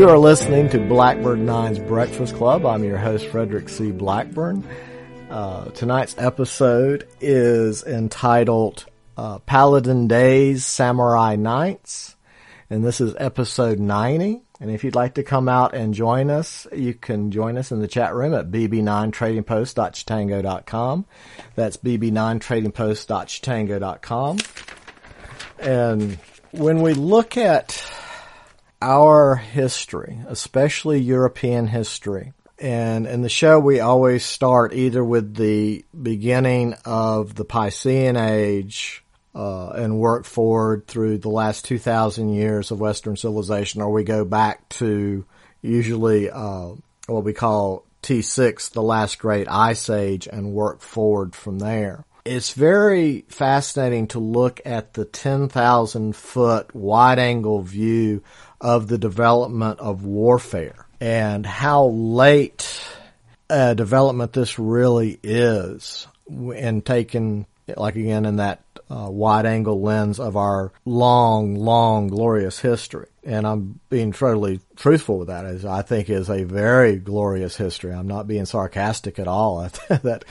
You are listening to Blackbird Nine's Breakfast Club. I'm your host, Frederick C. Blackburn. Uh, tonight's episode is entitled uh, Paladin Days, Samurai Knights, and this is episode 90. And if you'd like to come out and join us, you can join us in the chat room at bb9tradingpost.chatango.com. That's bb9tradingpost.chatango.com. And when we look at our history, especially European history, and in the show we always start either with the beginning of the Piscean Age uh, and work forward through the last 2,000 years of Western civilization, or we go back to usually uh, what we call T6, the last great ice age, and work forward from there. It's very fascinating to look at the 10,000 foot wide angle view of the development of warfare and how late a development this really is and taken like again in that uh, wide angle lens of our long, long, glorious history. And I'm being totally truthful with that as I think is a very glorious history. I'm not being sarcastic at all that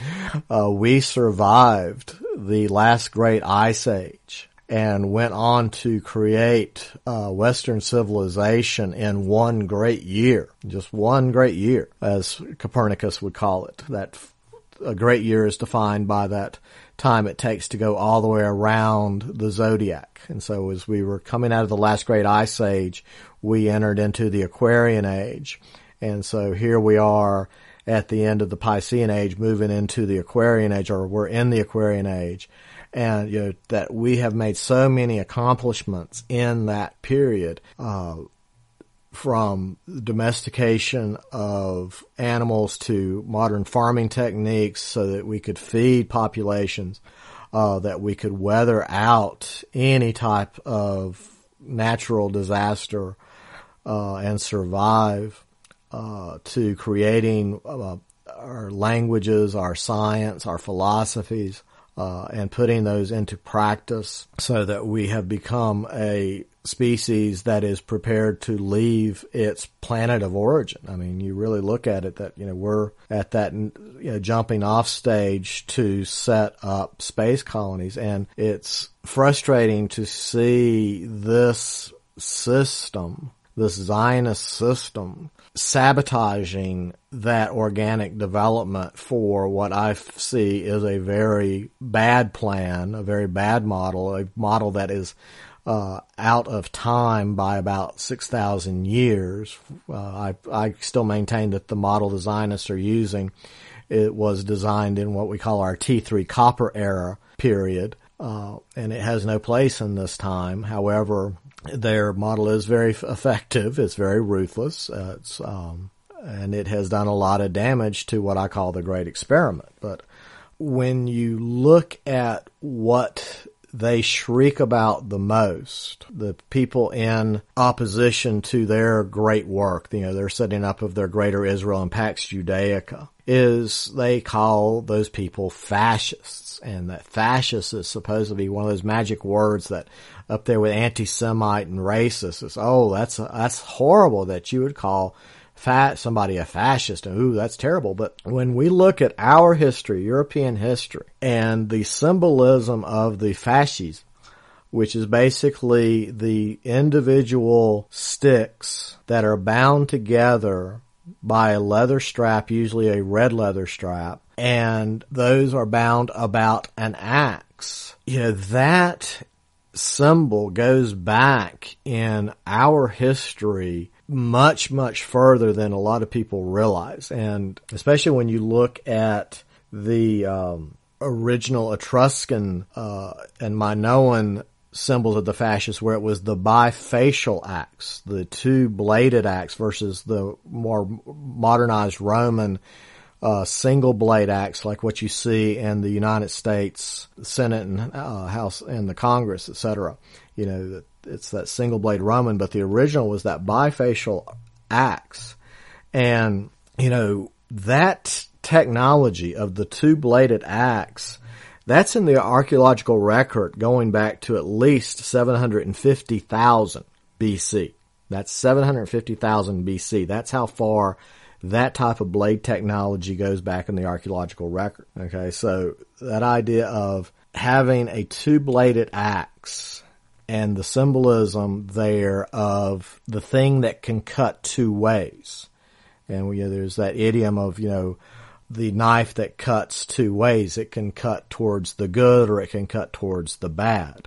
uh, we survived the last great ice age and went on to create uh, Western civilization in one great year, just one great year, as Copernicus would call it. That a great year is defined by that time it takes to go all the way around the zodiac. And so as we were coming out of the last great ice age, we entered into the Aquarian age. And so here we are at the end of the Piscean age, moving into the Aquarian age, or we're in the Aquarian age. And you know, that we have made so many accomplishments in that period. Uh, from domestication of animals to modern farming techniques so that we could feed populations, uh, that we could weather out any type of natural disaster uh, and survive, uh, to creating uh, our languages, our science, our philosophies, uh, and putting those into practice so that we have become a species that is prepared to leave its planet of origin. I mean, you really look at it that, you know, we're at that you know, jumping off stage to set up space colonies and it's frustrating to see this system, this Zionist system sabotaging that organic development for what I see is a very bad plan, a very bad model, a model that is uh, out of time by about 6,000 years. Uh, I, I still maintain that the model the Zionists are using, it was designed in what we call our T3 copper era period, uh, and it has no place in this time. However, their model is very effective. It's very ruthless. Uh, it's, um, and it has done a lot of damage to what I call the great experiment. But when you look at what they shriek about the most, the people in opposition to their great work, you know, their setting up of their greater Israel and Pax Judaica, is they call those people fascists. And that fascist is supposed to be one of those magic words that up there with anti-Semite and racist is, oh, that's, that's horrible that you would call somebody a fascist ooh that's terrible. But when we look at our history european history and the symbolism of the fascism which is basically the individual sticks that are bound together by a leather strap usually a red leather strap and those are bound about an axe. You know that symbol goes back in our history much, much further than a lot of people realize. And especially when you look at the um, original Etruscan uh, and Minoan symbols of the fascists where it was the bifacial axe, the two bladed axe versus the more modernized Roman uh, single blade axe like what you see in the United States Senate and uh, House and the Congress, etc. You know, it's that single blade Roman, but the original was that bifacial axe. And, you know, that technology of the two bladed axe That's in the archaeological record going back to at least 750,000 BC. That's 750,000 BC. That's how far that type of blade technology goes back in the archaeological record. Okay, so that idea of having a two-bladed axe and the symbolism there of the thing that can cut two ways. And you know, there's that idiom of, you know, the knife that cuts two ways. It can cut towards the good or it can cut towards the bad.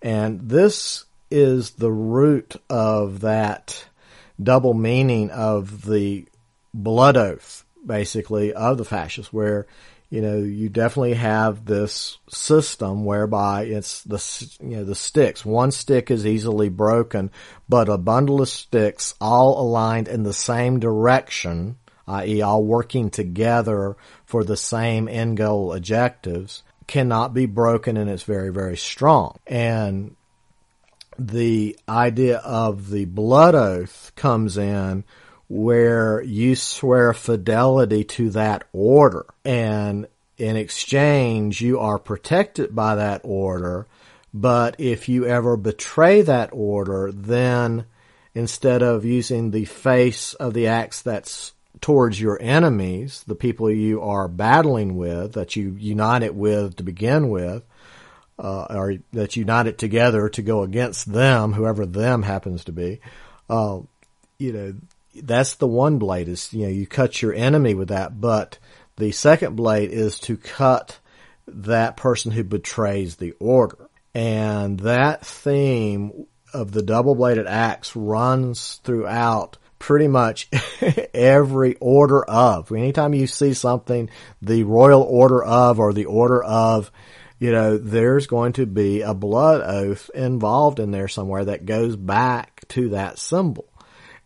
And this is the root of that double meaning of the blood oath, basically, of the fascists, where you know you definitely have this system whereby it's the you know the sticks. One stick is easily broken, but a bundle of sticks all aligned in the same direction, i.e., all working together for the same end goal objectives, cannot be broken, and it's very very strong. And the idea of the blood oath comes in where you swear fidelity to that order. And in exchange, you are protected by that order. But if you ever betray that order, then instead of using the face of the axe that's towards your enemies, the people you are battling with, that you unite it with to begin with, uh, or that unite it together to go against them, whoever them happens to be, uh, you know, that's the one blade is, you know, you cut your enemy with that, but the second blade is to cut that person who betrays the order. And that theme of the double bladed axe runs throughout pretty much every order of. Anytime you see something, the royal order of or the order of, you know, there's going to be a blood oath involved in there somewhere that goes back to that symbol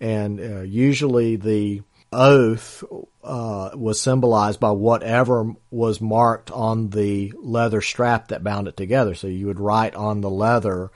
and uh, usually the oath uh, was symbolized by whatever was marked on the leather strap that bound it together. So you would write on the leather,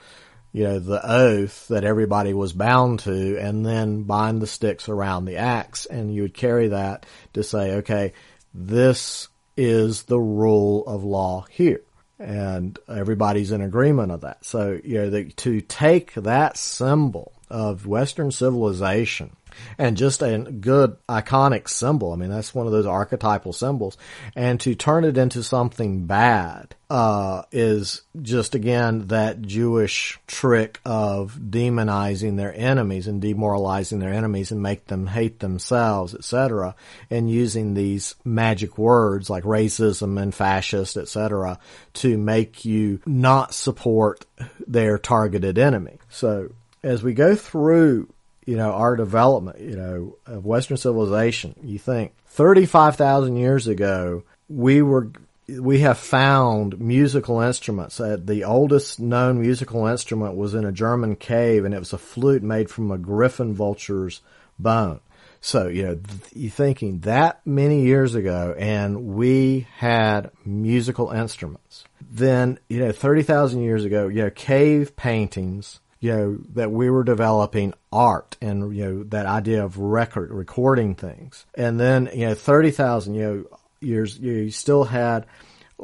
you know, the oath that everybody was bound to, and then bind the sticks around the axe, and you would carry that to say, okay, this is the rule of law here. And everybody's in agreement of that. So, you know, the, to take that symbol of Western civilization and just a good iconic symbol. I mean, that's one of those archetypal symbols. And to turn it into something bad, uh, is just again that Jewish trick of demonizing their enemies and demoralizing their enemies and make them hate themselves, etc. And using these magic words like racism and fascist, etc. to make you not support their targeted enemy. So as we go through, you know, our development, you know, of Western civilization, you think 35,000 years ago, we were, we have found musical instruments. Uh, the oldest known musical instrument was in a German cave and it was a flute made from a griffin vulture's bone. So, you know, you're thinking that many years ago and we had musical instruments. Then, you know, 30,000 years ago, you know, cave paintings you know, that we were developing art and, you know, that idea of record, recording things. And then, you know, 30,000, you know, years, you still had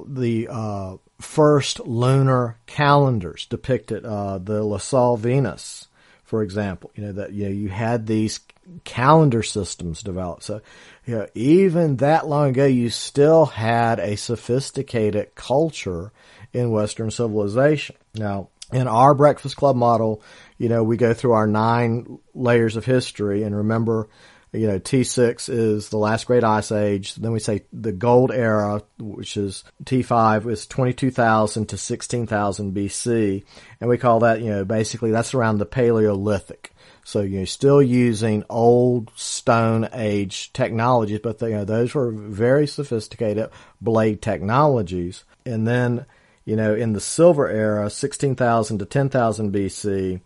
the, uh, first lunar calendars depicted, uh, the Laussel Venus, for example, you know, that, you know, you had these calendar systems developed. So, you know, even that long ago, you still had a sophisticated culture in Western civilization. Now, in our breakfast club model, you know, we go through our nine layers of history and remember, you know, T6 is the last great ice age. Then we say the gold era, which is T5 is 22,000 to 16,000 BC. And we call that, you know, basically that's around the Paleolithic. So you're still using old stone age technologies, but they, you know, those were very sophisticated blade technologies. And then you know, in the silver era, 16,000 to 10,000 BC,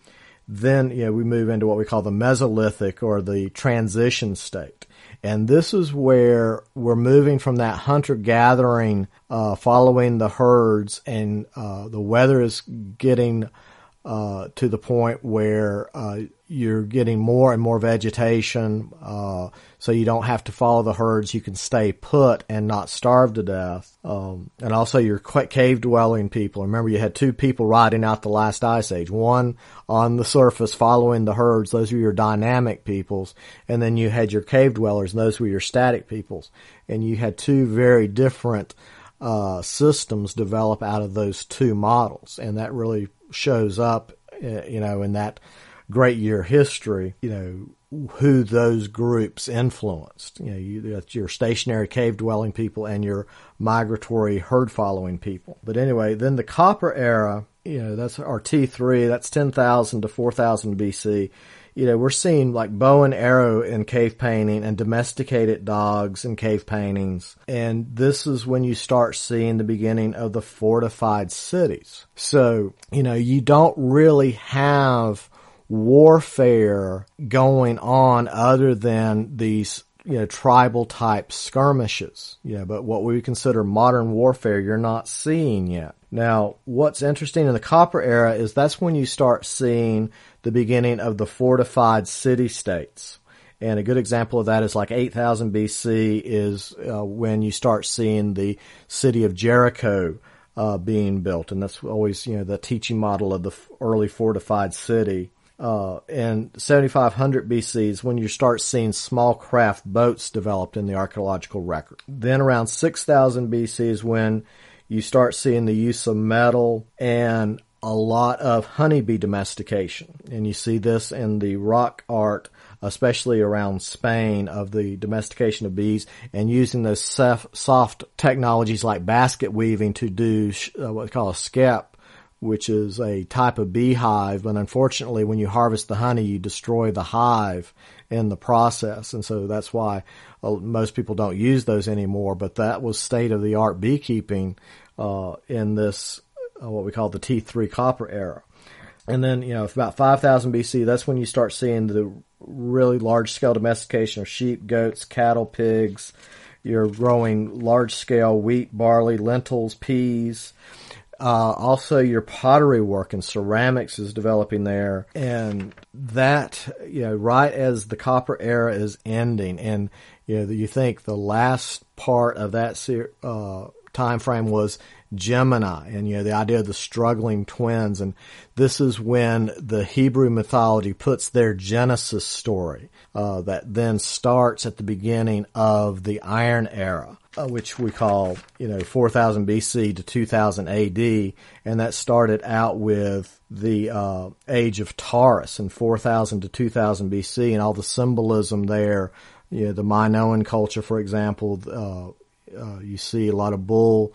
then, you know, we move into what we call the Mesolithic or the transition state. And this is where we're moving from that hunter gathering, uh, following the herds and, uh, the weather is getting, uh, to the point where uh, you're getting more and more vegetation, uh, so you don't have to follow the herds. You can stay put and not starve to death. Um, and also your cave dwelling people. Remember, you had two people riding out the last ice age. One on the surface following the herds. Those were your dynamic peoples. And then you had your cave dwellers, and those were your static peoples. And you had two very different uh, systems develop out of those two models. And that really shows up, uh, you know, in that great year history, you know, who those groups influenced. You know, you, that's your stationary cave dwelling people and your migratory herd following people. But anyway, then the Copper era, you know, that's our T3, that's 10,000 to 4,000 BC you know, we're seeing like bow and arrow in cave painting and domesticated dogs in cave paintings. And this is when you start seeing the beginning of the fortified cities. So, you know, you don't really have warfare going on other than these you know, tribal type skirmishes, know, but what we consider modern warfare, you're not seeing yet. Now, what's interesting in the copper era is that's when you start seeing the beginning of the fortified city states. And a good example of that is like 8000 BC is uh, when you start seeing the city of Jericho uh, being built. And that's always, you know, the teaching model of the early fortified city uh, in 7500 BC is when you start seeing small craft boats developed in the archaeological record. Then around 6000 BC is when you start seeing the use of metal and a lot of honeybee domestication. And you see this in the rock art, especially around Spain, of the domestication of bees and using those soft technologies like basket weaving to do uh, what they call a skep which is a type of beehive, but unfortunately when you harvest the honey, you destroy the hive in the process. And so that's why uh, most people don't use those anymore, but that was state of the art beekeeping, uh, in this, uh, what we call the T3 copper era. And then, you know, about 5000 BC, that's when you start seeing the really large scale domestication of sheep, goats, cattle, pigs. You're growing large scale wheat, barley, lentils, peas, uh, also, your pottery work and ceramics is developing there, and that you know, right as the copper era is ending, and you know, you think the last part of that uh, time frame was Gemini, and you know, the idea of the struggling twins, and this is when the Hebrew mythology puts their Genesis story uh, that then starts at the beginning of the Iron Era uh, which we call, you know, 4000 BC to 2000 AD, and that started out with the uh, age of Taurus in 4000 to 2000 BC, and all the symbolism there. You know, the Minoan culture, for example, uh, uh you see a lot of bull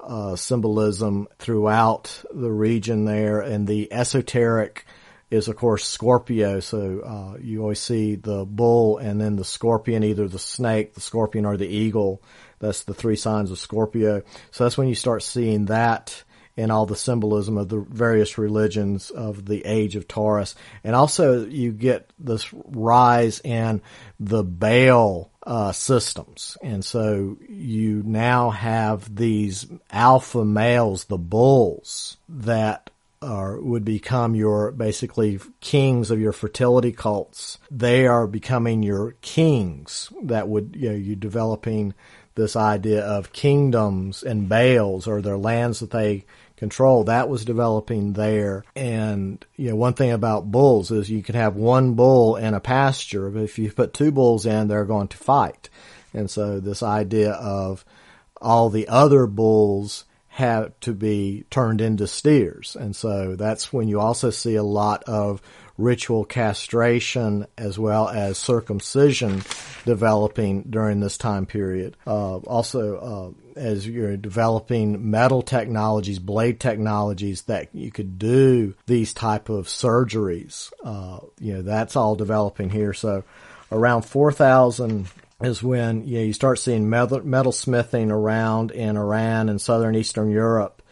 uh, symbolism throughout the region there, and the esoteric is of course Scorpio. So uh, you always see the bull and then the scorpion, either the snake, the scorpion, or the eagle. That's the three signs of Scorpio. So that's when you start seeing that in all the symbolism of the various religions of the age of Taurus. And also you get this rise in the Baal uh, systems. And so you now have these alpha males, the bulls, that would become your basically kings of your fertility cults. They are becoming your kings that would, you know, you developing this idea of kingdoms and Baals or their lands that they control. That was developing there. And, you know, one thing about bulls is you can have one bull in a pasture, but if you put two bulls in, they're going to fight. And so this idea of all the other bulls have to be turned into steers. And so that's when you also see a lot of ritual castration as well as circumcision developing during this time period. Uh, also, uh, as you're developing metal technologies, blade technologies that you could do these type of surgeries, uh, you know, that's all developing here. So around 4,000 is when you, know, you start seeing metal, smithing around in Iran and southern Eastern Europe,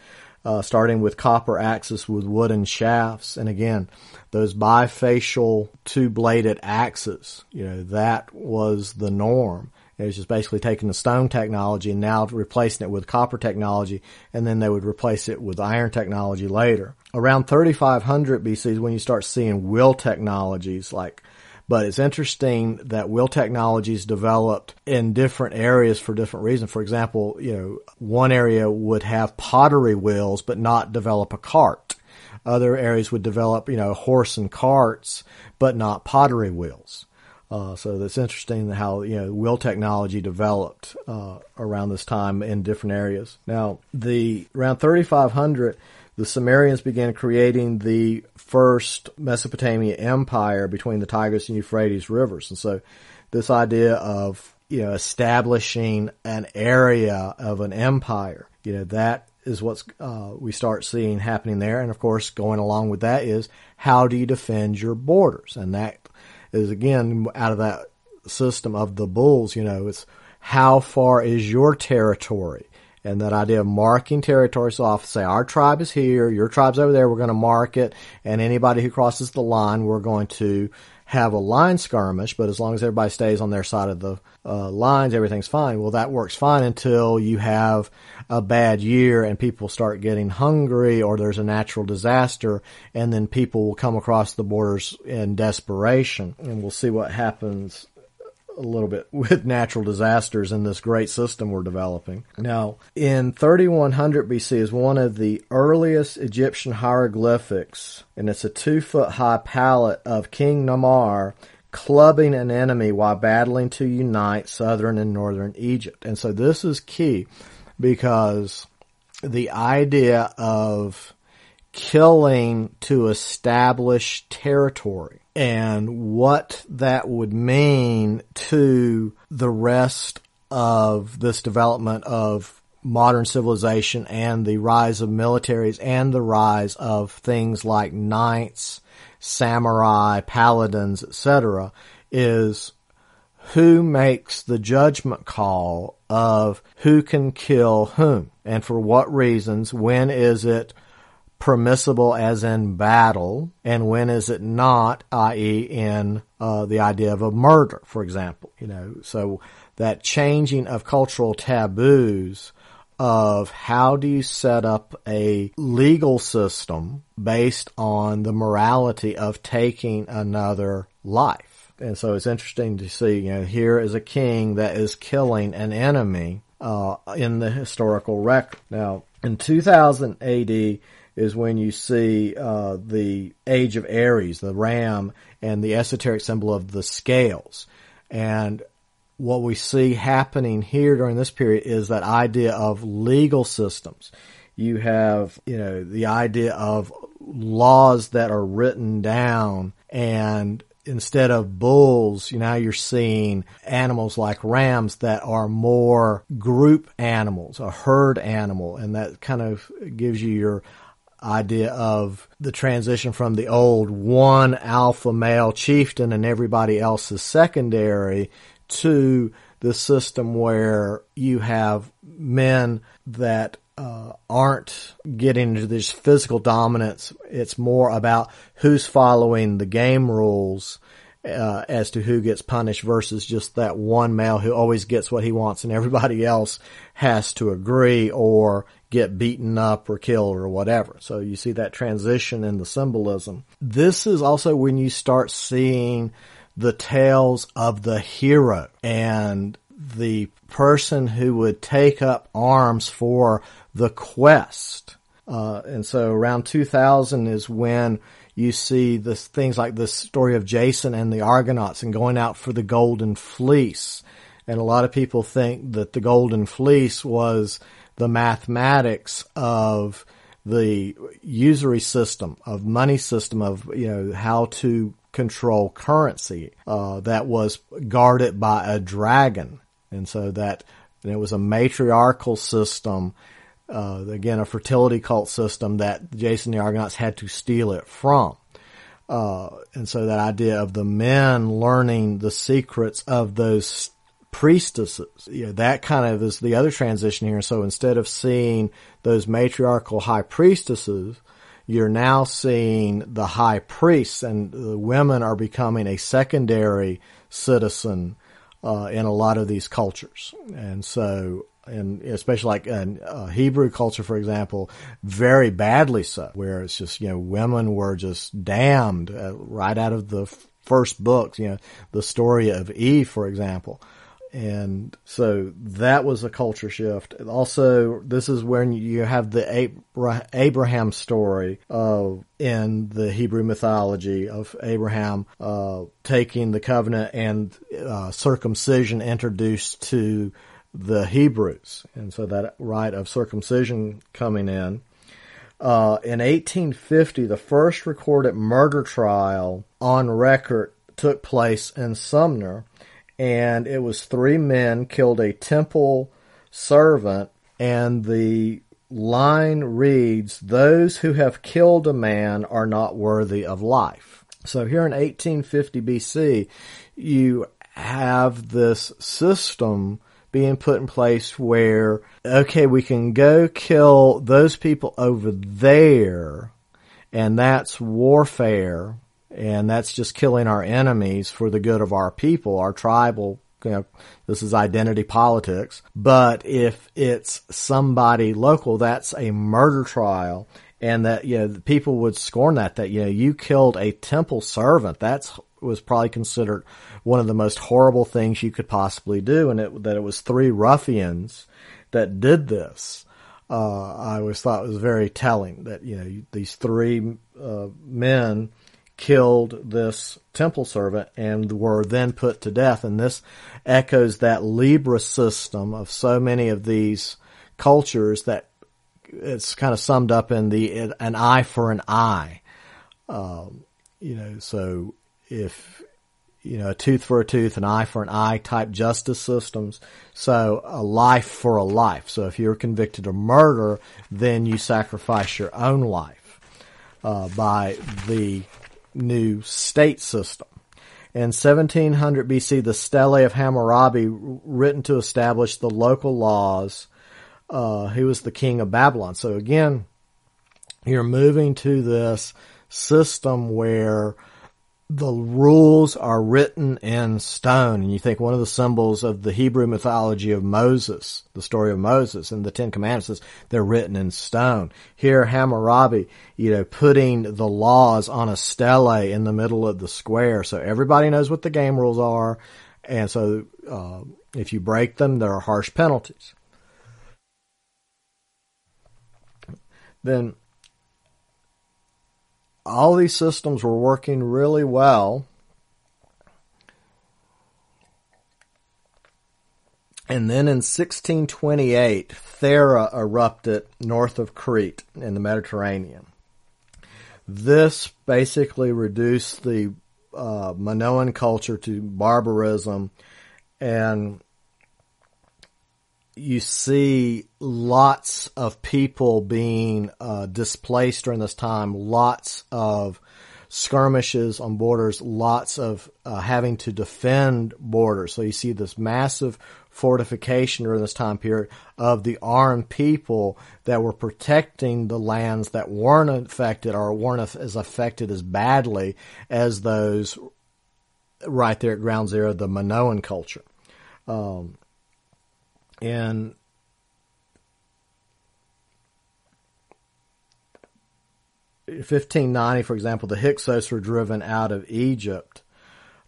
uh, starting with copper axes with wooden shafts. And again, those bifacial two bladed axes, you know, that was the norm. It was just basically taking the stone technology and now replacing it with copper technology, and then they would replace it with iron technology later. Around 3500 BC is when you start seeing wheel technologies like but it's interesting that wheel technologies developed in different areas for different reasons. For example, you know, one area would have pottery wheels but not develop a cart. Other areas would develop, you know, horse and carts but not pottery wheels. Uh, so that's interesting how you know wheel technology developed uh, around this time in different areas. Now, the around 3500, the Sumerians began creating the first Mesopotamia empire between the Tigris and Euphrates rivers, and so this idea of you know establishing an area of an empire, you know that is what's uh, we start seeing happening there, and of course, going along with that is how do you defend your borders, and that is again out of that system of the bulls, you know, it's how far is your territory? And that idea of marking territories off, say our tribe is here, your tribe's over there, we're going to mark it, and anybody who crosses the line, we're going to have a line skirmish, but as long as everybody stays on their side of the uh, lines, everything's fine. Well, that works fine until you have a bad year and people start getting hungry or there's a natural disaster and then people will come across the borders in desperation. And we'll see what happens a little bit with natural disasters in this great system we're developing. Now, in 3100 BC is one of the earliest Egyptian hieroglyphics, and it's a two foot high palette of King Narmer clubbing an enemy while battling to unite southern and northern Egypt. And so this is key because the idea of killing to establish territory and what that would mean to the rest of this development of modern civilization and the rise of militaries and the rise of things like knights, samurai, paladins, etc., is who makes the judgment call of who can kill whom and for what reasons, when is it permissible as in battle, and when is it not, i.e., in uh, the idea of a murder, for example. You know, so that changing of cultural taboos of how do you set up a legal system based on the morality of taking another life. And so it's interesting to see, you know, here is a king that is killing an enemy uh, in the historical record. Now, in 2000 AD, is when you see uh, the age of Aries, the ram, and the esoteric symbol of the scales. And what we see happening here during this period is that idea of legal systems. You have, you know, the idea of laws that are written down and instead of bulls, you know, you're seeing animals like rams that are more group animals, a herd animal, and that kind of gives you your idea of the transition from the old one alpha male chieftain and everybody else is secondary to the system where you have men that uh, aren't getting into this physical dominance. It's more about who's following the game rules uh, as to who gets punished versus just that one male who always gets what he wants and everybody else has to agree or get beaten up or killed or whatever. So you see that transition in the symbolism. This is also when you start seeing the tales of the hero and the person who would take up arms for the quest. Uh, and so around 2000 is when you see this things like the story of Jason and the Argonauts and going out for the golden fleece. And a lot of people think that the golden fleece was the mathematics of the usury system, of money system, of, you know, how to control currency, uh, that was guarded by a dragon. And so that, and it was a matriarchal system uh, again, a fertility cult system that Jason the Argonauts had to steal it from. Uh, and so that idea of the men learning the secrets of those priestesses, you know, that kind of is the other transition here. So instead of seeing those matriarchal high priestesses, you're now seeing the high priests and the women are becoming a secondary citizen uh, in a lot of these cultures, and so and especially like in uh, Hebrew culture, for example, very badly so, where it's just you know women were just damned uh, right out of the f- first books. You know, the story of Eve, for example. And so that was a culture shift. Also, this is when you have the Abraham story of in the Hebrew mythology of Abraham uh, taking the covenant and uh, circumcision introduced to the Hebrews, and so that rite of circumcision coming in. Uh, in 1850, the first recorded murder trial on record took place in Sumer and it was three men killed a temple servant, and the line reads, Those who have killed a man are not worthy of life. So here in 1850 BC, you have this system being put in place where, okay, we can go kill those people over there, and that's warfare, and that's just killing our enemies for the good of our people, our tribal you know, this is identity politics. But if it's somebody local, that's a murder trial. And that, you know, people would scorn that, that, you know, you killed a temple servant. That's was probably considered one of the most horrible things you could possibly do. And it, that it was three ruffians that did this. Uh, I always thought was very telling that, you know, these three, uh, men, killed this temple servant and were then put to death. And this echoes that Libra system of so many of these cultures that it's kind of summed up in the an eye for an eye. Um, you know, so if you know a tooth for a tooth, an eye for an eye type justice systems. So a life for a life. So if you're convicted of murder, then you sacrifice your own life uh, by the new state system. In 1700 BC, the Stele of Hammurabi, written to establish the local laws, uh, he was the king of Babylon. So again, you're moving to this system where the rules are written in stone. And you think one of the symbols of the Hebrew mythology of Moses, the story of Moses and the Ten Commandments is they're written in stone. Here, Hammurabi, you know, putting the laws on a stele in the middle of the square. So everybody knows what the game rules are. And so, uh, if you break them, there are harsh penalties. Then all these systems were working really well. And then in 1628, Thera erupted north of Crete in the Mediterranean. This basically reduced the uh, Minoan culture to barbarism and you see lots of people being uh, displaced during this time, lots of skirmishes on borders, lots of uh, having to defend borders. So you see this massive fortification during this time period of the armed people that were protecting the lands that weren't affected or weren't as affected as badly as those right there at ground zero, the Minoan culture. Um, in fifteen ninety, for example, the Hyksos were driven out of Egypt,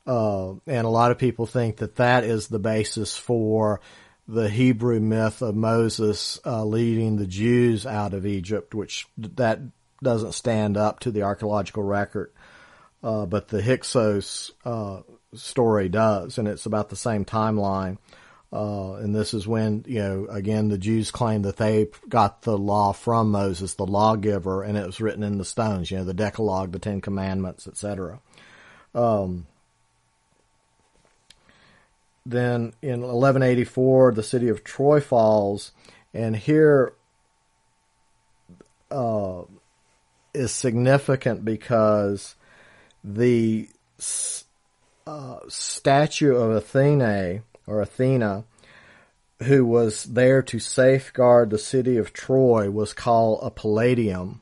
uh, and a lot of people think that that is the basis for the Hebrew myth of Moses uh, leading the Jews out of Egypt, which that doesn't stand up to the archaeological record, uh, but the Hyksos uh, story does, and it's about the same timeline. Uh, and this is when, you know, again, the Jews claim that they got the law from Moses, the lawgiver, and it was written in the stones, you know, the Decalogue, the Ten Commandments, etc. Um, then in 1184, the city of Troy falls, and here uh, is significant because the uh, statue of Athene or Athena, who was there to safeguard the city of Troy, was called a palladium.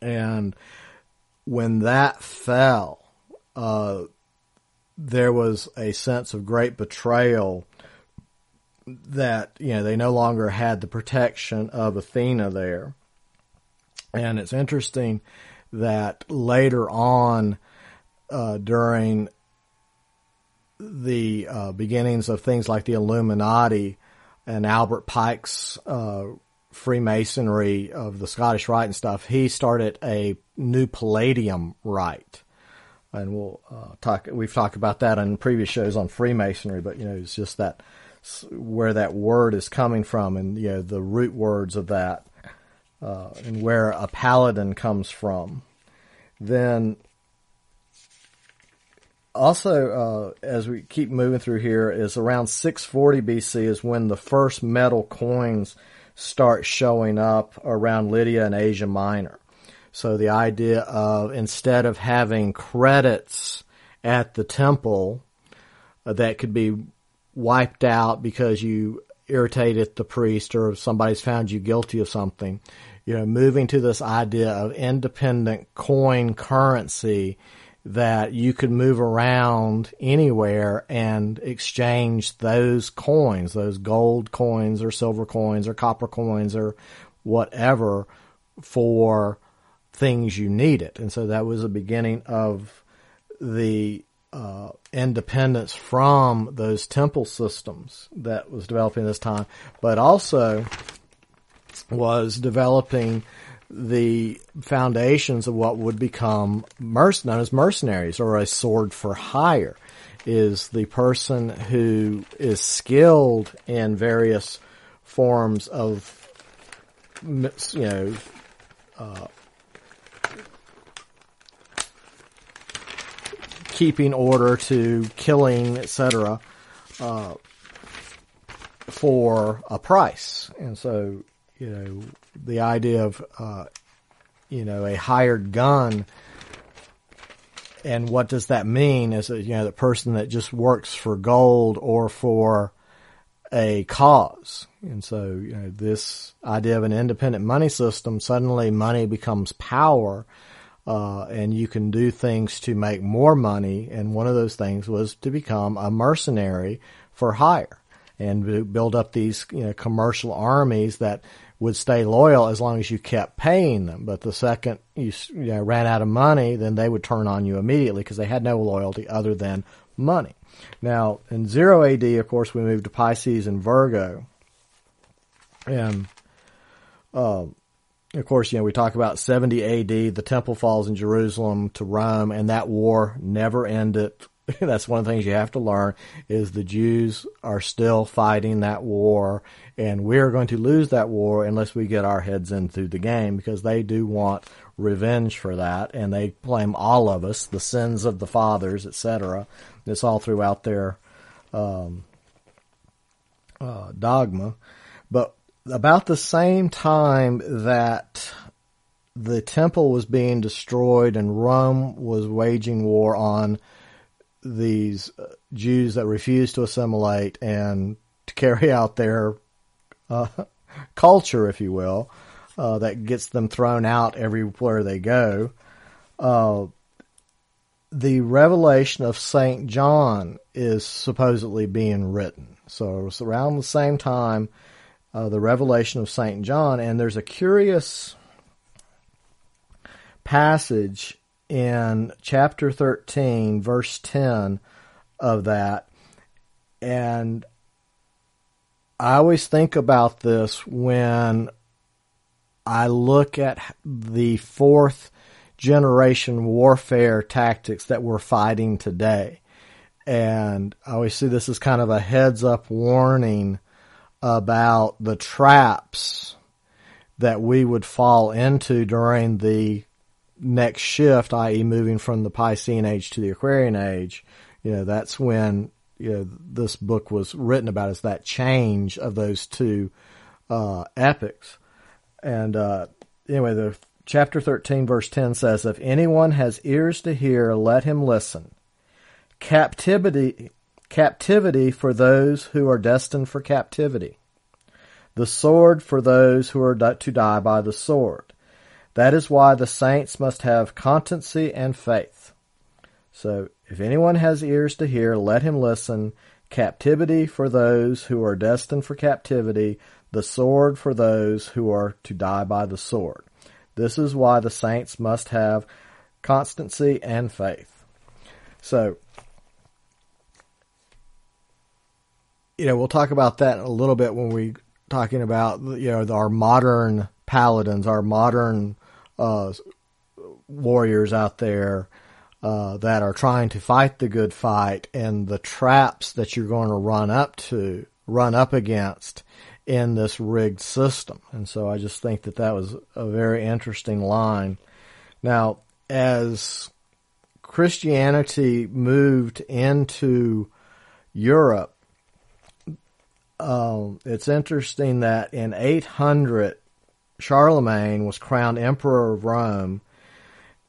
And when that fell, uh, there was a sense of great betrayal that you know they no longer had the protection of Athena there. And it's interesting that later on, uh, during the uh, beginnings of things like the Illuminati and Albert Pike's uh, Freemasonry of the Scottish Rite and stuff, he started a new Palladium Rite. And we'll uh, talk. We've talked about that in previous shows on Freemasonry, but you know, it's just that where that word is coming from, and you know, the root words of that, uh, and where a paladin comes from. Then also, uh, as we keep moving through here, is around 640 BC is when the first metal coins start showing up around Lydia and Asia Minor. So the idea of instead of having credits at the temple uh, that could be wiped out because you irritated the priest or somebody's found you guilty of something, you know, moving to this idea of independent coin currency that you could move around anywhere and exchange those coins, those gold coins or silver coins or copper coins or whatever for things you needed. And so that was the beginning of the uh, independence from those temple systems that was developing this time, but also was developing the foundations of what would become merc- known as mercenaries or a sword for hire is the person who is skilled in various forms of you know uh, keeping order to killing etc uh, for a price. And so you know the idea of, uh, you know, a hired gun. And what does that mean? Is you know, the person that just works for gold or for a cause. And so, you know, this idea of an independent money system, suddenly money becomes power. Uh, and you can do things to make more money. And one of those things was to become a mercenary for hire and build up these, you know, commercial armies that would stay loyal as long as you kept paying them. But the second you, you know, ran out of money, then they would turn on you immediately because they had no loyalty other than money. Now, in 0 AD, of course, we moved to Pisces and Virgo. And, uh, of course, you know, we talk about 70 AD, the temple falls in Jerusalem to Rome, and that war never ended. That's one of the things you have to learn is the Jews are still fighting that war and we're going to lose that war unless we get our heads into the game because they do want revenge for that and they blame all of us, the sins of the fathers, etc. It's all throughout their um, uh, dogma. But about the same time that the temple was being destroyed and Rome was waging war on these uh, Jews that refused to assimilate and to carry out their uh, culture, if you will, uh, that gets them thrown out everywhere they go. Uh, the revelation of Saint John is supposedly being written. So it was around the same time, uh, the revelation of Saint John, and there's a curious passage in chapter 13, verse 10 of that. And I always think about this when I look at the fourth generation warfare tactics that we're fighting today. And I always see this as kind of a heads up warning about the traps that we would fall into during the next shift, i.e. moving from the Piscean age to the Aquarian age. You know, that's when you know, this book was written about is that change of those two uh, epics. And uh, anyway, the chapter 13, verse 10 says, If anyone has ears to hear, let him listen. Captivity, captivity for those who are destined for captivity. The sword for those who are to die by the sword. That is why the saints must have constancy and faith. So If anyone has ears to hear, let him listen. Captivity for those who are destined for captivity, the sword for those who are to die by the sword. This is why the saints must have constancy and faith. So, you know, we'll talk about that a little bit when we talking about you know our modern paladins, our modern uh, warriors out there uh, that are trying to fight the good fight, and the traps that you're going to run up to, run up against in this rigged system. And so I just think that that was a very interesting line. Now, as Christianity moved into Europe, um, it's interesting that in 800, Charlemagne was crowned emperor of Rome,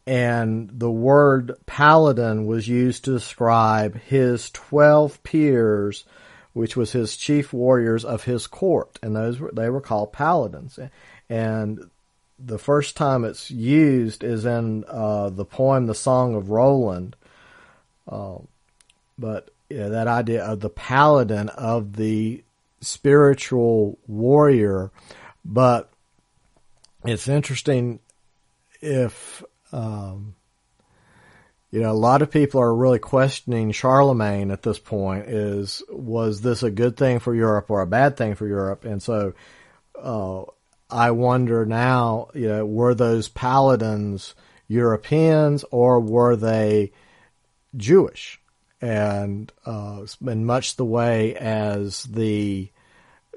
and the word paladin was used to describe his 12 peers, which was his chief warriors of his court, and those were, they were called paladins. And the first time it's used is in uh, the poem "The Song of Roland," uh, but yeah, that idea of the paladin of the spiritual warrior. But it's interesting if um, you know a lot of people are really questioning Charlemagne at this point. Is was this a good thing for Europe or a bad thing for Europe? And so. Uh, I wonder now, you know, were those paladins Europeans or were they Jewish? And uh, in much the way as the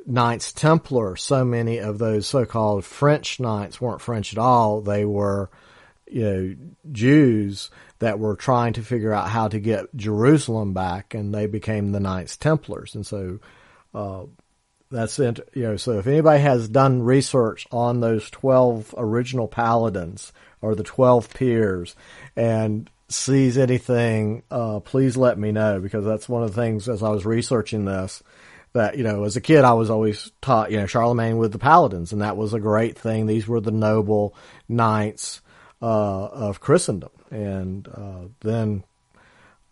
Knights Templar, so many of those so-called French knights weren't French at all. They were, you know, Jews that were trying to figure out how to get Jerusalem back, and they became the Knights Templars. And so, uh, that's it. You know, so if anybody has done research on those 12 original paladins or the 12 peers and sees anything, uh, please let me know because that's one of the things as I was researching this that, you know, as a kid, I was always taught, you know, Charlemagne with the paladins and that was a great thing. These were the noble knights, uh, of Christendom. And, uh, then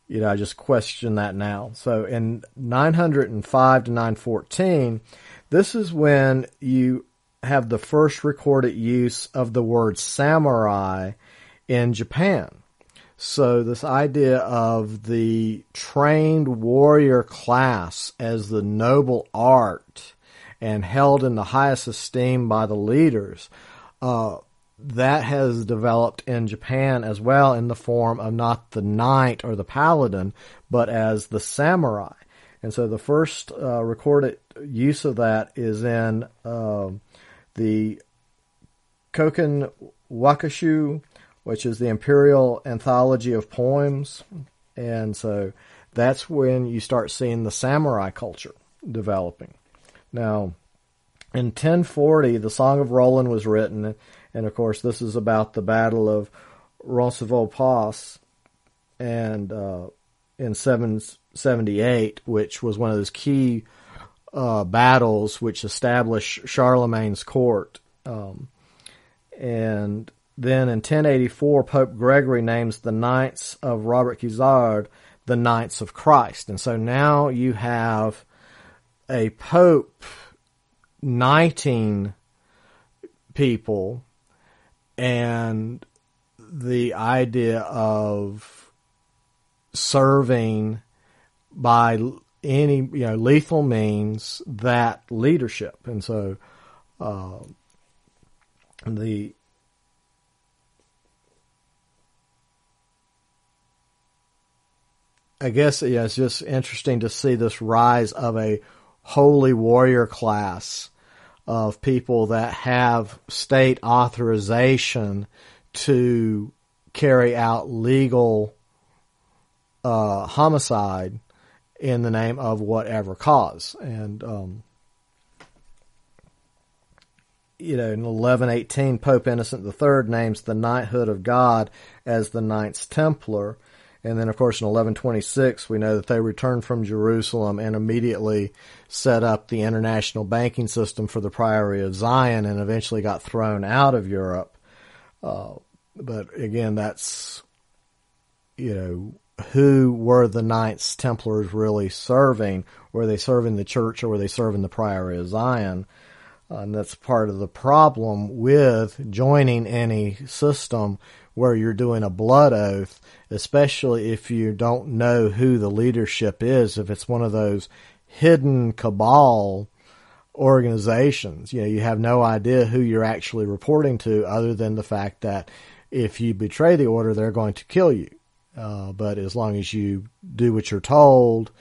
you know, I just question that now. So in 905 to 914, this is when you have the first recorded use of the word samurai in Japan. So this idea of the trained warrior class as the noble art and held in the highest esteem by the leaders, uh, that has developed in Japan as well in the form of not the knight or the paladin, but as the samurai. And so the first uh, recorded use of that is in uh, the Kokin Wakashu, which is the Imperial Anthology of Poems. And so that's when you start seeing the samurai culture developing. Now, in 1040, the Song of Roland was written, and of course, this is about the Battle of Roncesvalles, and uh, in 778, which was one of those key uh, battles which established Charlemagne's court. Um, and then in 1084, Pope Gregory names the Knights of Robert Guiscard the Knights of Christ. And so now you have a Pope knighting people and the idea of serving by any you know lethal means that leadership. And so uh, the I guess yeah, it's just interesting to see this rise of a holy warrior class of people that have state authorization to carry out legal uh, homicide in the name of whatever cause. And, um, you know, in 1118, Pope Innocent III names the knighthood of God as the Knights Templar. And then, of course, in 1126, we know that they returned from Jerusalem and immediately set up the international banking system for the Priory of Zion and eventually got thrown out of Europe. Uh, but again, that's, you know, who were the Knights Templars really serving? Were they serving the church or were they serving the Priory of Zion? Uh, and that's part of the problem with joining any system where you're doing a blood oath, especially if you don't know who the leadership is. If it's one of those hidden cabal organizations, you know, you have no idea who you're actually reporting to other than the fact that if you betray the order, they're going to kill you. Uh, but as long as you do what you're told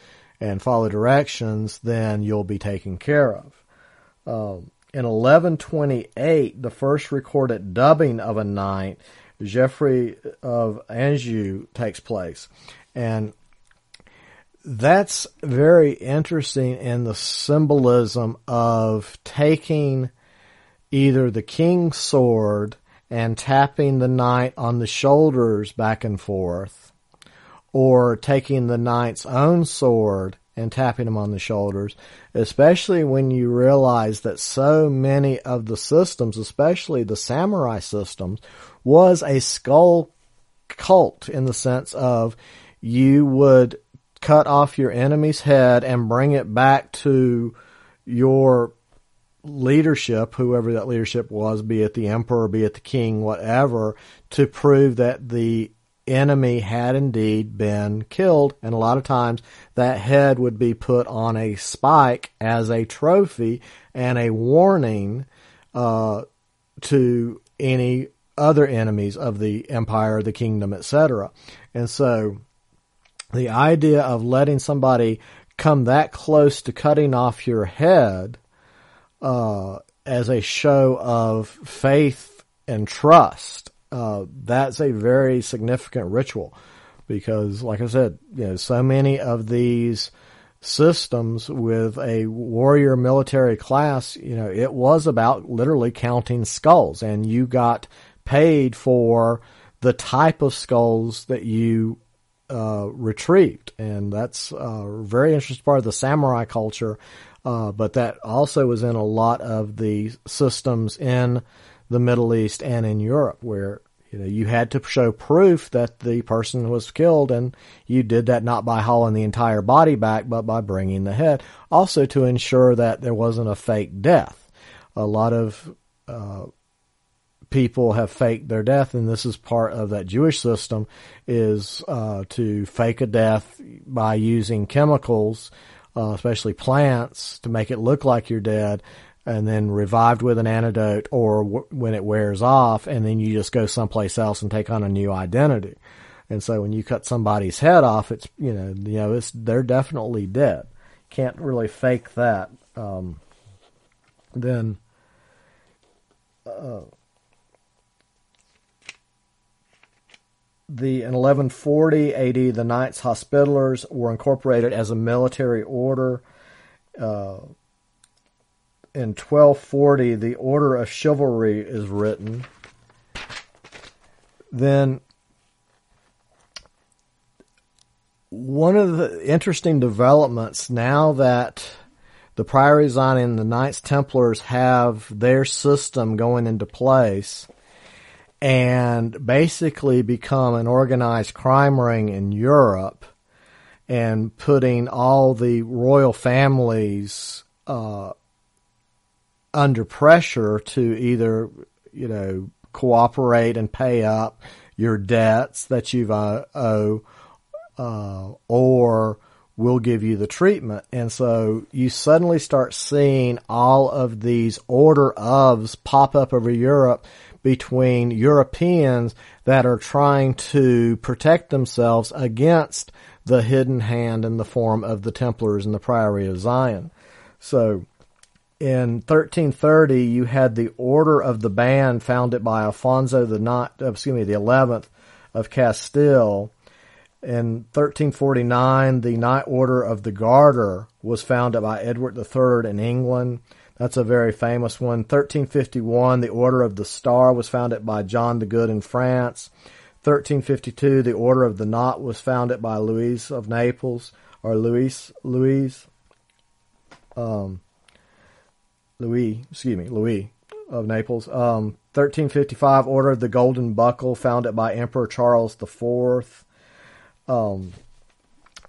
and follow directions, then you'll be taken care of. Um, in 1128, the first recorded dubbing of a knight, Geoffrey uh, of Anjou, takes place. And that's very interesting in the symbolism of taking either the king's sword and tapping the knight on the shoulders back and forth, or taking the knight's own sword and tapping him on the shoulders, especially when you realize that so many of the systems, especially the samurai systems, was a skull cult in the sense of you would cut off your enemy's head and bring it back to your leadership, whoever that leadership was, be it the emperor, be it the king, whatever, to prove that the enemy had indeed been killed. And a lot of times that head would be put on a spike as a trophy and a warning uh, to any other enemies of the empire, the kingdom, etc. And so the idea of letting somebody come that close to cutting off your head uh, as a show of faith and trust uh, that's a very significant ritual because, like I said, you know, so many of these systems with a warrior military class, you know, it was about literally counting skulls and you got paid for the type of skulls that you uh, retrieved. And that's a very interesting part of the samurai culture. Uh, but that also was in a lot of the systems in the Middle East and in Europe, where you know you had to show proof that the person was killed, and you did that not by hauling the entire body back, but by bringing the head. Also to ensure that there wasn't a fake death. A lot of uh, people have faked their death, and this is part of that Jewish system, is uh, to fake a death by using chemicals, uh, especially plants, to make it look like you're dead, and then revived with an antidote or w- when it wears off and then you just go someplace else and take on a new identity. And so when you cut somebody's head off, it's, you know, you know, it's, they're definitely dead. Can't really fake that. Um, then, uh, the in 1140 AD, the Knights Hospitallers were incorporated as a military order. Uh, in 1240 the Order of Chivalry is written. Then one of the interesting developments now that the Priory Zion and the Knights Templars have their system going into place and basically become an organized crime ring in Europe and putting all the royal families uh, under pressure to either, you know, cooperate and pay up your debts that you've uh, owe, uh, or we'll give you the treatment. And so you suddenly start seeing all of these order ofs pop up over Europe between Europeans that are trying to protect themselves against the hidden hand in the form of the Templars and the Priory of Zion. So in 1330, you had the Order of the Band founded by Alfonso the not, uh, excuse me, the 11th of Castile. In 1349, the Knight Order of the Garter was founded by Edward III in England. That's a very famous one. 1351, the Order of the Star was founded by John the Good in France. 1352, the Order of the Knot was founded by Louis of Naples, or Louis, Louis, um, Louis, excuse me, Louis of Naples. Um, 1355 ordered the Golden Buckle, founded by Emperor Charles IV. Um,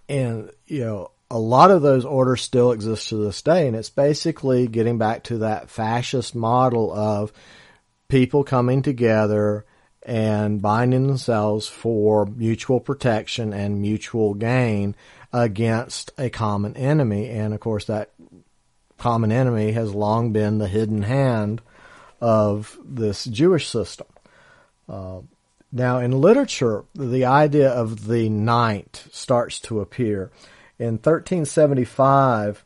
and, you know, a lot of those orders still exist to this day. And it's basically getting back to that fascist model of people coming together and binding themselves for mutual protection and mutual gain against a common enemy. And of course, that common enemy has long been the hidden hand of this Jewish system. Uh, now, in literature, the idea of the knight starts to appear. In 1375,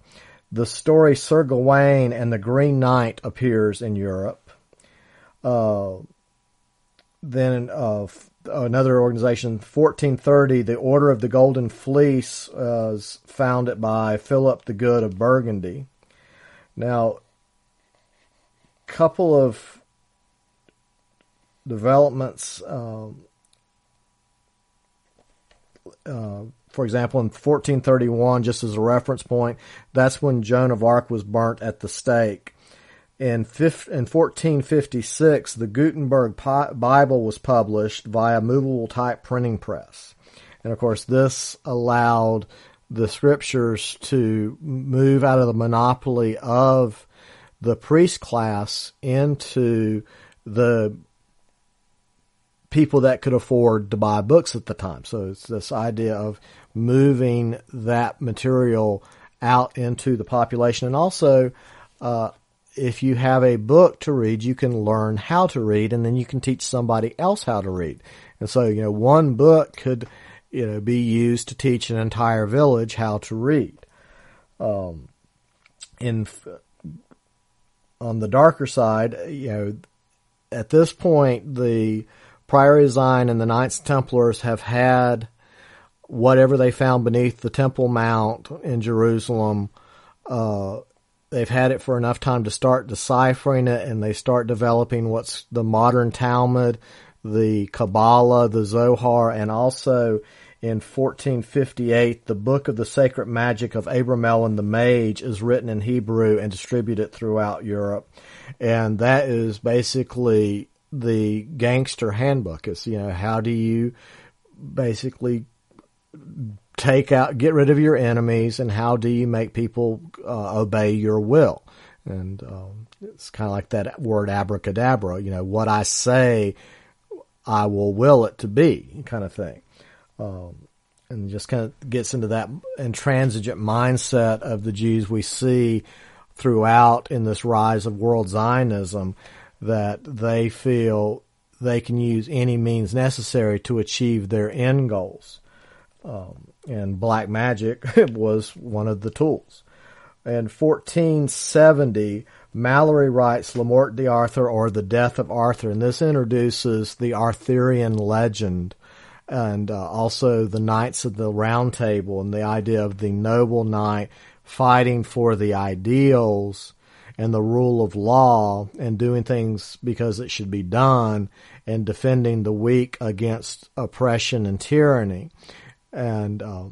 the story Sir Gawain and the Green Knight appears in Europe. Uh, then uh, another organization, 1430, the Order of the Golden Fleece was founded by Philip the Good of Burgundy. Now, couple of developments. Um, uh, for example, in 1431, just as a reference point, that's when Joan of Arc was burnt at the stake. In, 1456, the Gutenberg Bible was published via movable type printing press. And of course, this allowed the scriptures to move out of the monopoly of the priest class into the people that could afford to buy books at the time. So it's this idea of moving that material out into the population. And also, uh, if you have a book to read, you can learn how to read and then you can teach somebody else how to read. And so, you know, one book could, you know, be used to teach an entire village how to read. Um, in, on the darker side, you know, at this point, the Priory Zion and the Knights Templars have had whatever they found beneath the Temple Mount in Jerusalem. Uh, they've had it for enough time to start deciphering it, and they start developing what's the modern Talmud, the Kabbalah, the Zohar, and also in 1458, the Book of the Sacred Magic of Abramelin the Mage is written in Hebrew and distributed throughout Europe. And that is basically the gangster handbook. It's, you know, how do you basically take out, get rid of your enemies, and how do you make people uh, obey your will? And um, it's kind of like that word abracadabra. You know, what I say, I will will it to be, kind of thing. Um, and just kind of gets into that intransigent mindset of the Jews we see throughout in this rise of world Zionism that they feel they can use any means necessary to achieve their end goals. Um, and black magic was one of the tools. In 1470, Malory writes La Mort d'Arthur or The Death of Arthur, and this introduces the Arthurian legend and uh, also the Knights of the Round Table and the idea of the noble knight fighting for the ideals and the rule of law and doing things because it should be done and defending the weak against oppression and tyranny. And, uh,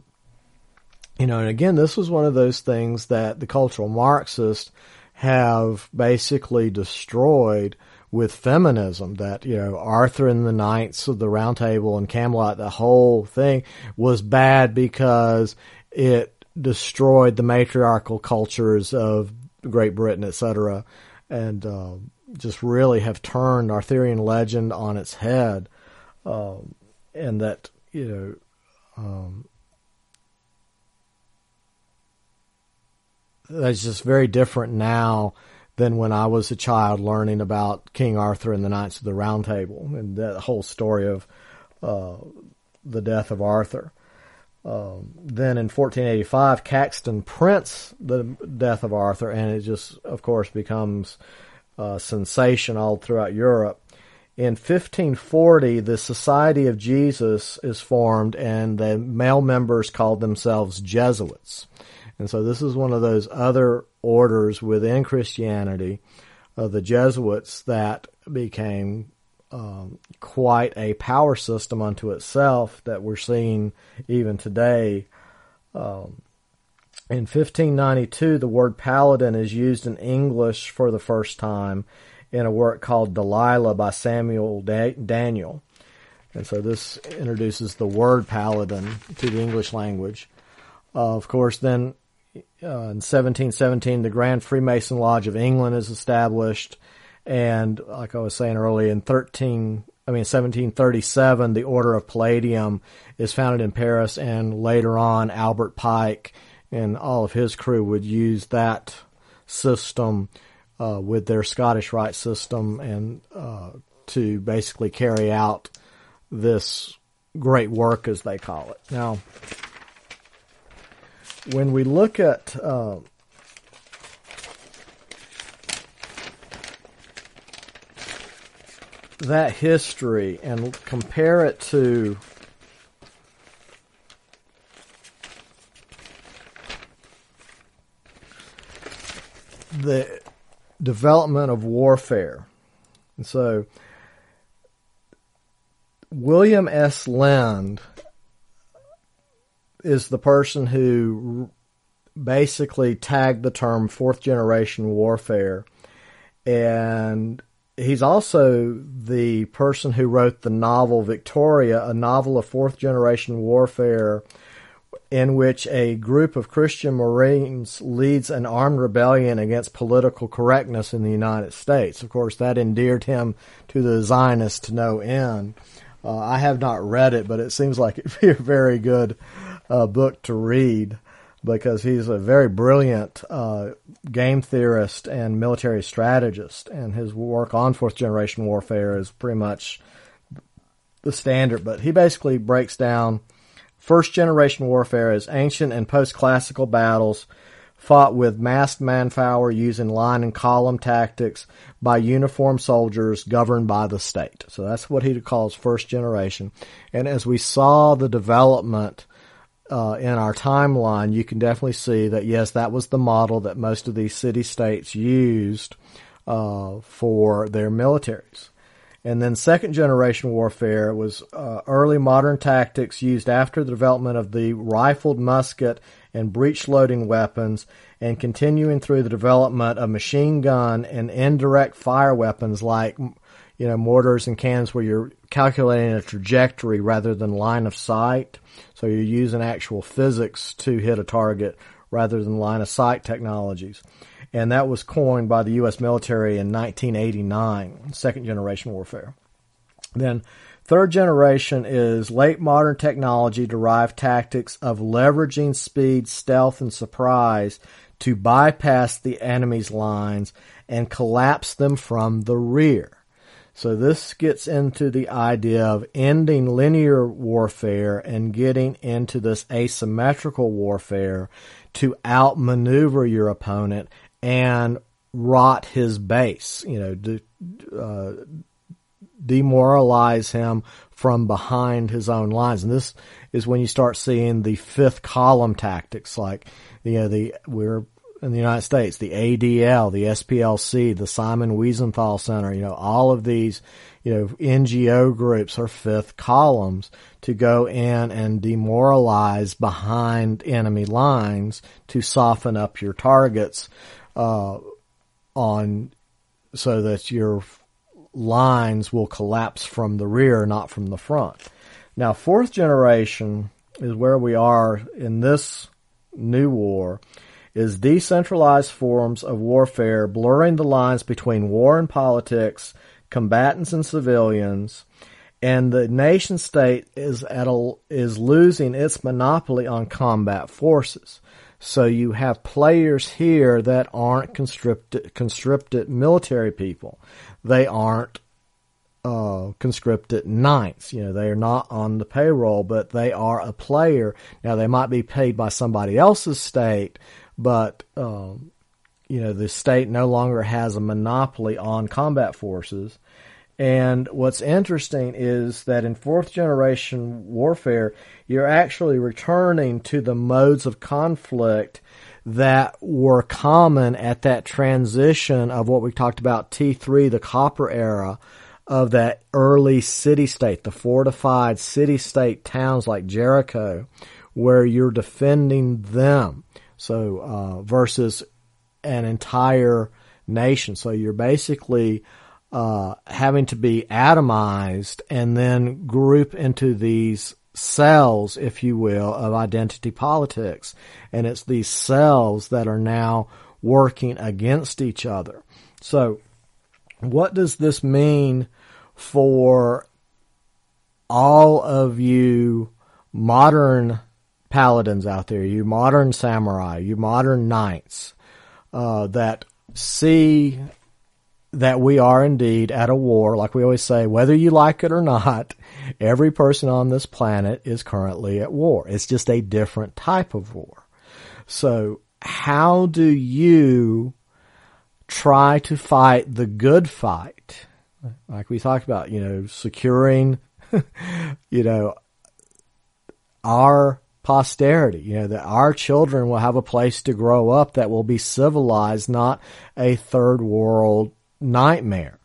you know, and again, this was one of those things that the cultural Marxists have basically destroyed with feminism that, you know, Arthur and the Knights of the Round Table and Camelot, the whole thing was bad because it destroyed the matriarchal cultures of Great Britain, etc., and uh, just really have turned Arthurian legend on its head, um, and that you know. Um, that's just very different now than when I was a child learning about King Arthur and the Knights of the Round Table and that whole story of uh, the death of Arthur. Um, then in 1485, Caxton prints the death of Arthur, and it just, of course, becomes a sensation all throughout Europe. In 1540, the Society of Jesus is formed, and the male members called themselves Jesuits. And so this is one of those other orders within Christianity of the Jesuits that became um, quite a power system unto itself that we're seeing even today. Um, in 1592, the word paladin is used in English for the first time in a work called Delilah by Samuel da- Daniel. And so this introduces the word paladin to the English language. Uh, of course, then uh, in 1717, the Grand Freemason Lodge of England is established. And like I was saying earlier, in 13, I mean, 1737, the Order of Palladium is founded in Paris, and later on, Albert Pike and all of his crew would use that system uh, with their Scottish Rite system and uh, to basically carry out this great work, as they call it. Now, when we look at uh, that history and compare it to the development of warfare. And so William S. Lind is the person who basically tagged the term fourth generation warfare. And he's also the person who wrote the novel Victoria, a novel of fourth generation warfare in which a group of Christian Marines leads an armed rebellion against political correctness in the United States. Of course, that endeared him to the Zionists to no end. Uh, I have not read it, but it seems like it'd be a very good uh, book to read because he's a very brilliant uh, game theorist and military strategist, and his work on fourth generation warfare is pretty much the standard. But he basically breaks down first generation warfare as ancient and post classical battles fought with massed manpower using line and column tactics by uniformed soldiers governed by the state. So that's what he calls first generation. And as we saw the development uh, in our timeline, you can definitely see that yes, that was the model that most of these city states used uh, for their militaries. And then second generation warfare was uh, early modern tactics used after the development of the rifled musket and breech loading weapons and continuing through the development of machine gun and indirect fire weapons like you know mortars and cans where you're calculating a trajectory rather than line of sight. So you're using actual physics to hit a target rather than line of sight technologies. And that was coined by the US military in 1989 second generation warfare. Then Third generation is late modern technology derived tactics of leveraging speed, stealth, and surprise to bypass the enemy's lines and collapse them from the rear. So this gets into the idea of ending linear warfare and getting into this asymmetrical warfare to outmaneuver your opponent and rot his base, you know, to, uh, demoralize him from behind his own lines. And this is when you start seeing the fifth column tactics, like, you know, the, we're in the United States, the ADL, the SPLC, the Simon Wiesenthal Center, you know, all of these, you know, NGO groups are fifth columns to go in and demoralize behind enemy lines to soften up your targets, uh, on, so that your lines will collapse from the rear, not from the front. Now, fourth generation is where we are in this new war is decentralized forms of warfare blurring the lines between war and politics, combatants and civilians, and the nation state is at a, is losing its monopoly on combat forces. So you have players here that aren't conscripted, conscripted military people they aren't uh, conscripted knights. You know, they are not on the payroll, but they are a player. Now, they might be paid by somebody else's state, but, um, you know, the state no longer has a monopoly on combat forces. And what's interesting is that in fourth generation warfare, you're actually returning to the modes of conflict that were common at that transition of what we talked about T3, the copper era of that early city state, the fortified city state towns like Jericho, where you're defending them. So, uh, versus an entire nation. So you're basically, uh, having to be atomized and then group into these cells, if you will, of identity politics. And it's these cells that are now working against each other. So, what does this mean for all of you modern paladins out there, you modern samurai, you modern knights, uh, that see that we are indeed at a war, like we always say, whether you like it or not, every person on this planet is currently at war. It's just a different type of war. So how do you try to fight the good fight? Like we talked about, you know, securing, you know, our posterity, you know, that our children will have a place to grow up that will be civilized, not a third world nightmare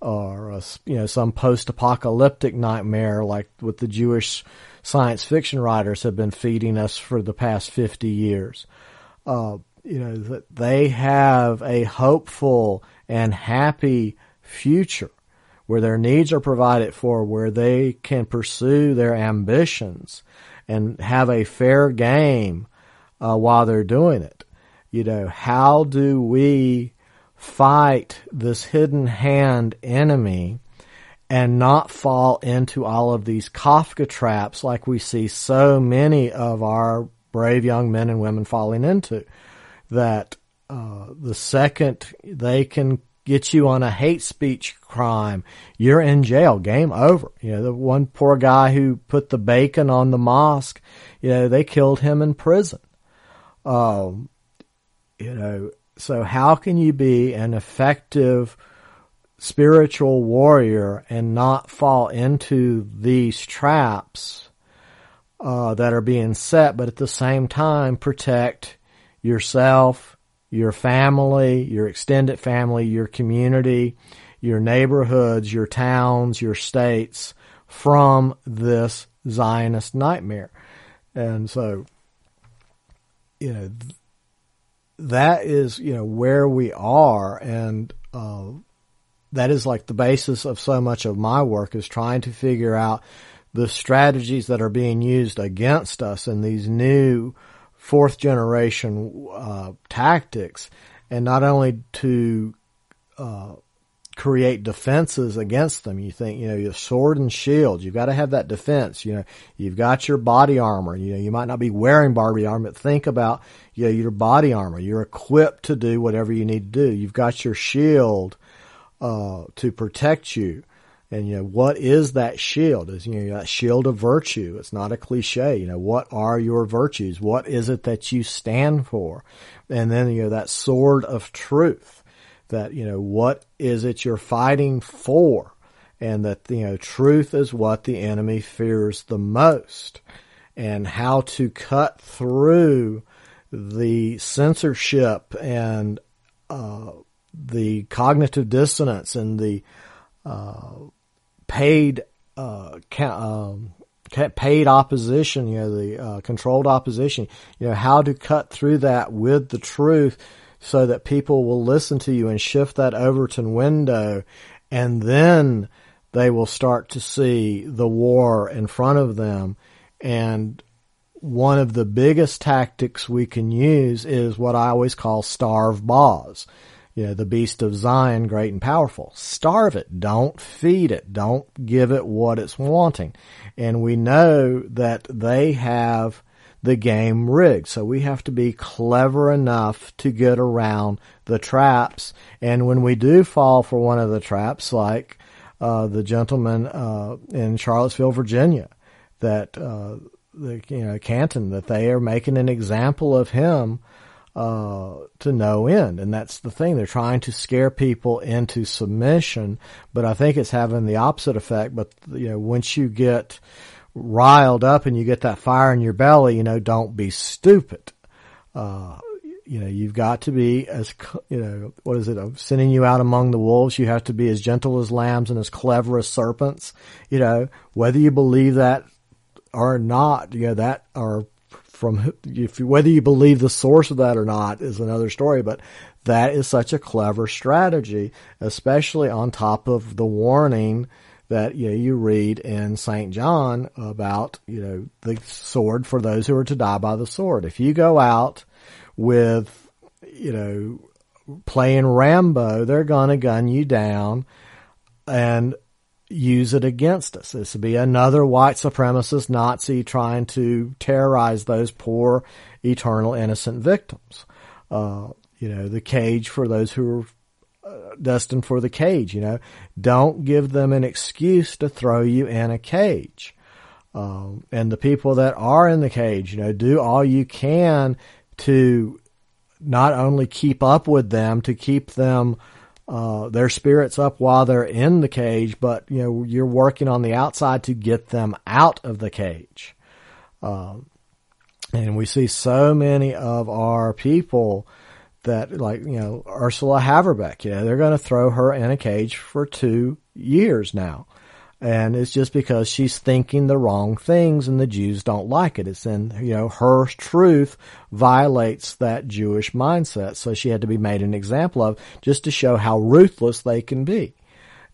or a, you know some post-apocalyptic nightmare like what the Jewish science fiction writers have been feeding us for the past 50 years. Uh, you know that they have a hopeful and happy future where their needs are provided for, where they can pursue their ambitions and have a fair game uh, while they're doing it. You know, how do we fight this hidden hand enemy and not fall into all of these Kafka traps like we see so many of our brave young men and women falling into. That uh, the second they can get you on a hate speech crime, you're in jail. Game over. You know, the one poor guy who put the bacon on the mosque, you know, they killed him in prison. Um, you know, so how can you be an effective spiritual warrior and not fall into these traps uh, that are being set, but at the same time protect yourself, your family, your extended family, your community, your neighborhoods, your towns, your states from this Zionist nightmare. And so, you know, that is, you know, where we are. And, uh, that is like the basis of so much of my work is trying to figure out the strategies that are being used against us in these new fourth generation uh, tactics, and not only to uh, create defenses against them. You think, you know, your sword and shield, you've got to have that defense. You know, you've got your body armor. You know, you might not be wearing Barbie armor, but think about, you know, your body armor. You're equipped to do whatever you need to do. You've got your shield, uh, to protect you. And you know, what is that shield? Is you know, that shield of virtue. It's not a cliche. You know, what are your virtues? What is it that you stand for? And then, you know, that sword of truth that, you know, what is it you're fighting for? And that, you know, truth is what the enemy fears the most and how to cut through the censorship and, uh, the cognitive dissonance and the, uh, paid, uh, ca- um, paid opposition, you know, the uh, controlled opposition, you know, how to cut through that with the truth so that people will listen to you and shift that Overton window and then they will start to see the war in front of them. And one of the biggest tactics we can use is what I always call starve Boz. You know, the beast of Zion, great and powerful. Starve it. Don't feed it. Don't give it what it's wanting. And we know that they have the game rigged. So we have to be clever enough to get around the traps. And when we do fall for one of the traps, like uh, the gentleman uh, in Charlottesville, Virginia, that uh, the you know Canton, that they are making an example of him uh, to no end. And that's the thing. They're trying to scare people into submission, but I think it's having the opposite effect. But, you know, once you get, riled up and you get that fire in your belly, you know, don't be stupid. Uh, you know, you've got to be as, you know, what is it? I'm sending you out among the wolves. You have to be as gentle as lambs and as clever as serpents. You know, whether you believe that or not, you know, that or from if whether you believe the source of that or not is another story. But that is such a clever strategy, especially on top of the warning that you know, you read in St. John about, you know, the sword for those who are to die by the sword. If you go out with, you know, playing Rambo, they're going to gun you down and use it against us. This would be another white supremacist Nazi trying to terrorize those poor, eternal, innocent victims. Uh, you know, the cage for those who are uh, destined for the cage, you know. Don't give them an excuse to throw you in a cage. Um, and the people that are in the cage, you know, do all you can to not only keep up with them, to keep them uh, their spirits up while they're in the cage, but you know you're working on the outside to get them out of the cage. Um, and we see so many of our people that, like you know Ursula Haverbeck, you know they're going to throw her in a cage for two years now. And it's just because she's thinking the wrong things and the Jews don't like it. It's in, you know, her truth violates that Jewish mindset. So she had to be made an example of just to show how ruthless they can be.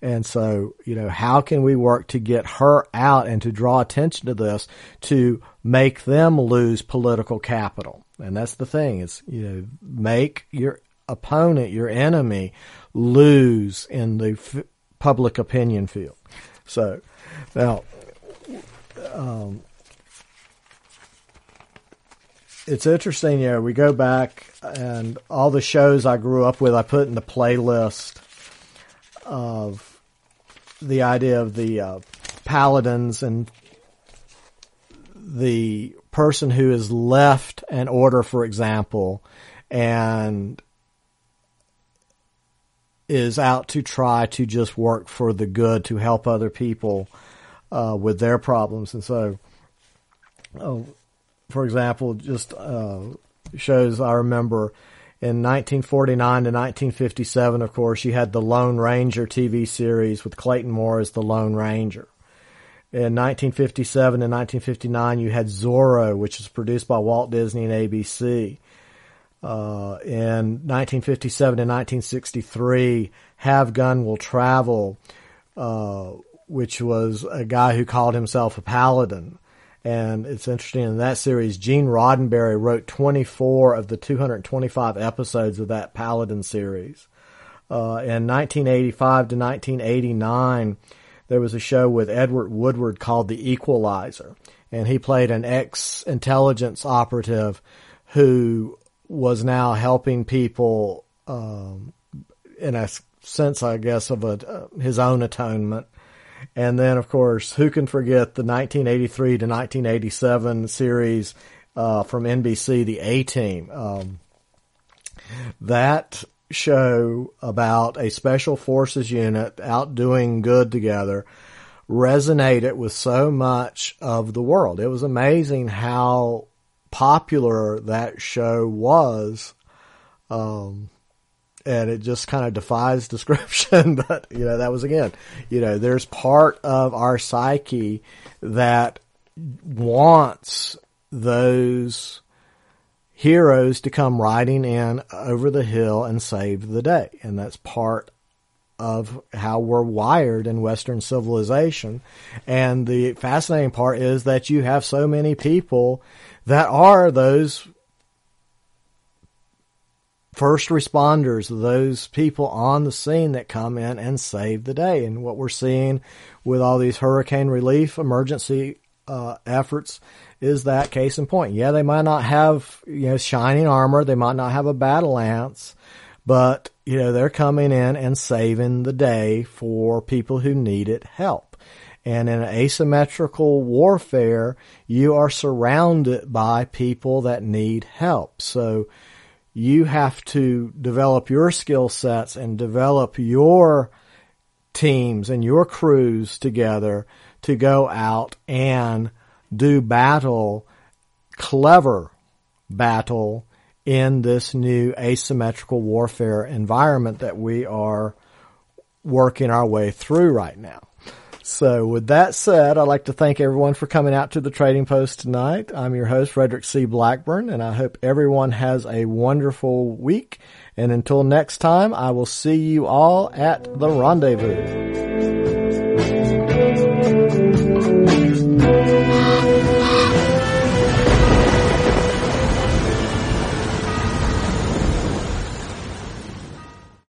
And so, you know, how can we work to get her out and to draw attention to this to make them lose political capital? And that's the thing is, you know, make your opponent, your enemy lose in the f- public opinion field. So now, um, it's interesting. You know, we go back and all the shows I grew up with, I put in the playlist of the idea of the uh, paladins and the person who has left an order, for example, and is out to try to just work for the good to help other people uh, with their problems. And so, oh, for example, just uh, shows I remember in 1949 to 1957, of course, you had the Lone Ranger TV series with Clayton Moore as the Lone Ranger. In 1957 and 1959, you had Zorro, which was produced by Walt Disney and ABC. Uh, in 1957 and 1963, Have Gun Will Travel, uh, which was a guy who called himself a paladin. And it's interesting in that series, Gene Roddenberry wrote 24 of the 225 episodes of that Paladin series. Uh, in 1985 to 1989, there was a show with Edward Woodward called The Equalizer. And he played an ex intelligence operative who was now helping people um, in a sense, I guess, of a, uh, his own atonement. And then, of course, who can forget the 1983 to 1987 series uh, from NBC, The A Team? Um, that show about a special forces unit out doing good together resonated with so much of the world. It was amazing how popular that show was. Um, and it just kind of defies description. but, you know, that was again, you know, there's part of our psyche that wants those heroes to come riding in over the hill and save the day. And that's part of how we're wired in Western civilization. And the fascinating part is that you have so many people that are those first responders, those people on the scene that come in and save the day. And what we're seeing with all these hurricane relief emergency uh, efforts is that case in point. Yeah, they might not have you know shining armor, they might not have a battle lance, but you know they're coming in and saving the day for people who need it help. And in asymmetrical warfare, you are surrounded by people that need help. So you have to develop your skill sets and develop your teams and your crews together to go out and do battle, clever battle in this new asymmetrical warfare environment that we are working our way through right now. So with that said, I'd like to thank everyone for coming out to the Trading Post tonight. I'm your host, Frederick C. Blackburn, and I hope everyone has a wonderful week. And until next time, I will see you all at the rendezvous.